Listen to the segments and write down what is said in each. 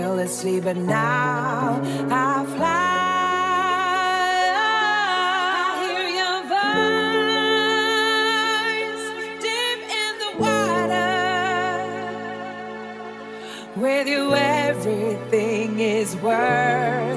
carelessly, but now I fly. With you, everything is worth.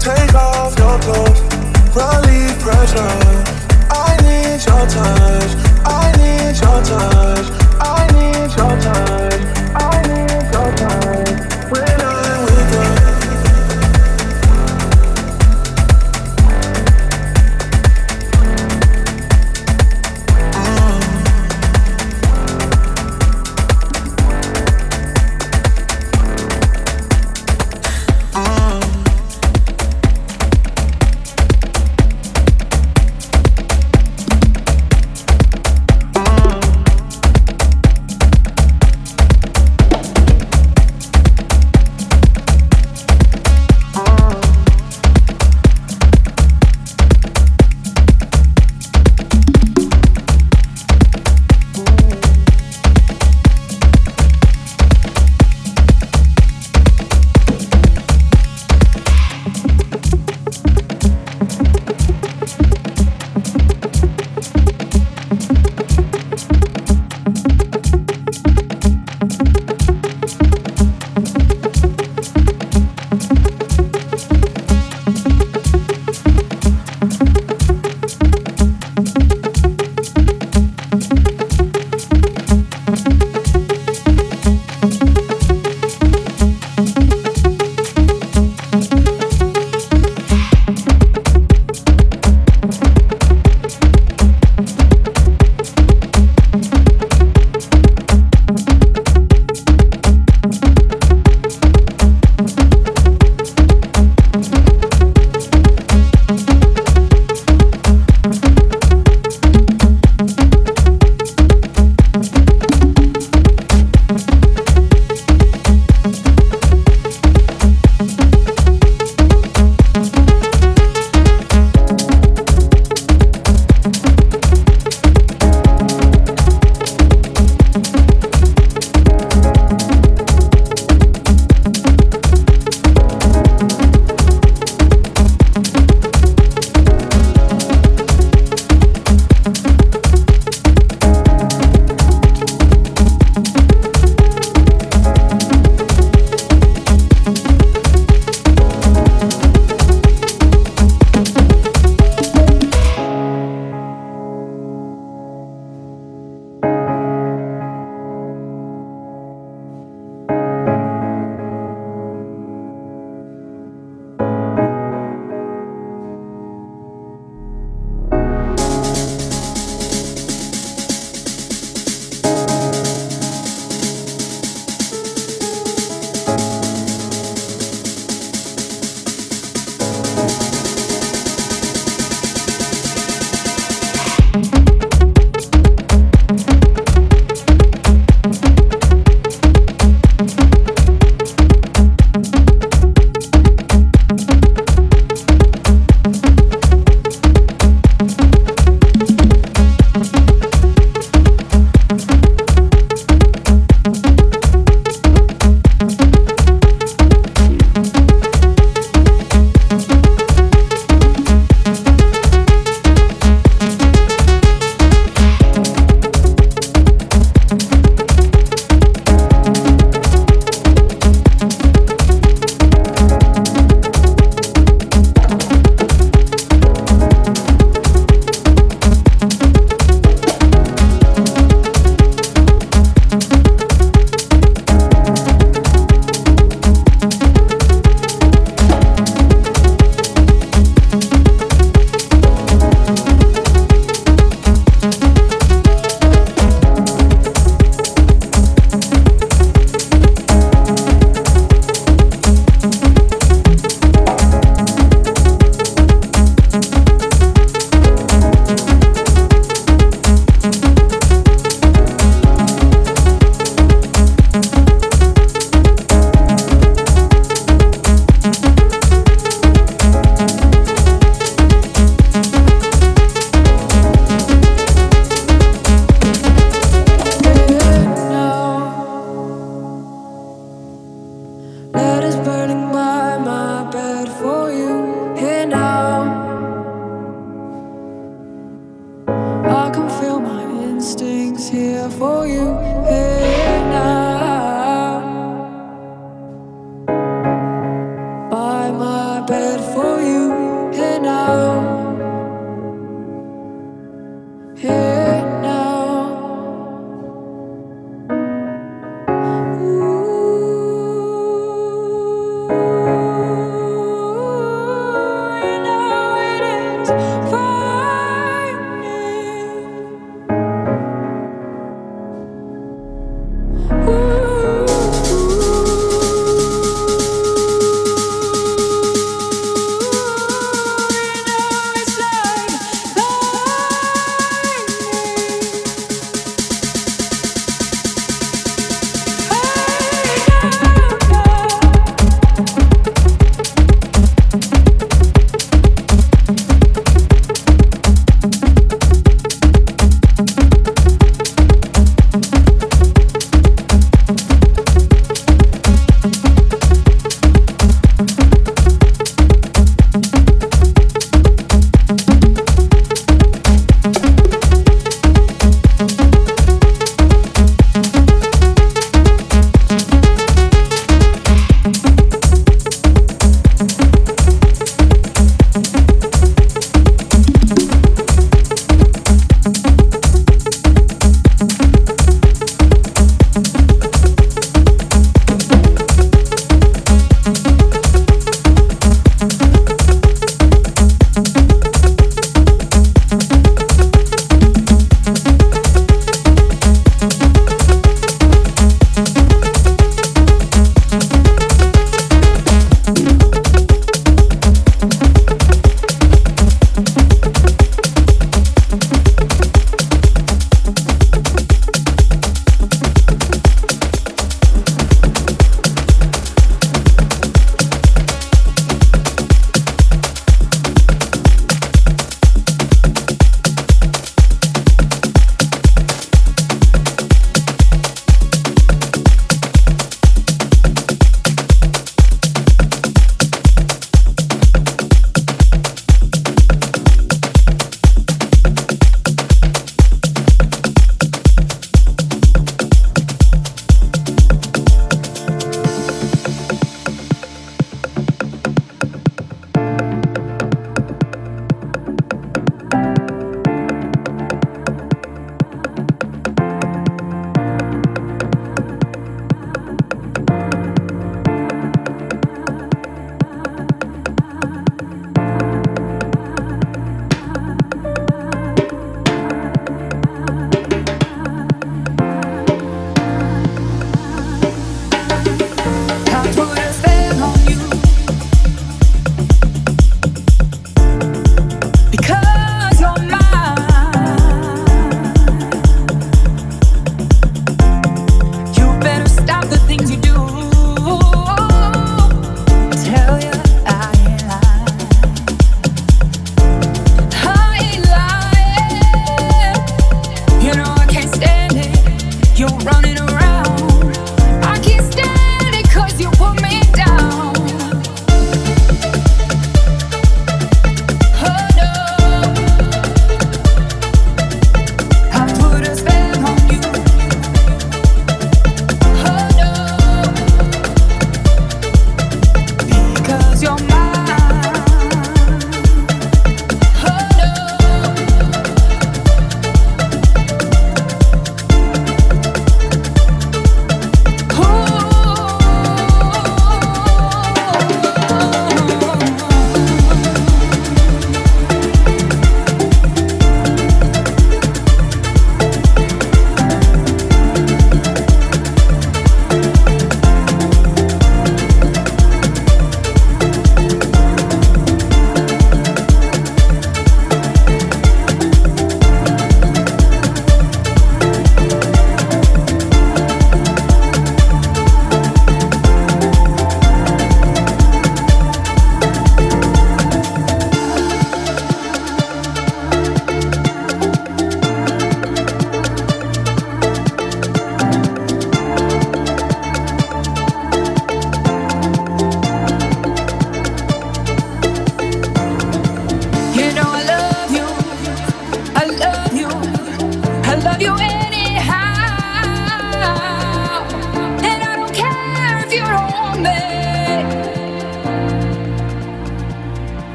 Take off your clothes, relieve pressure. I need your touch, I need your touch.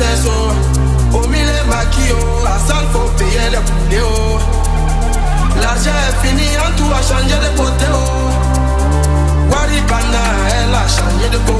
princesse oh. Au mille maquillot, à salle faut payer les poulets oh. L'argent est fini, en tout a changé de côté oh. Elle a changé de côté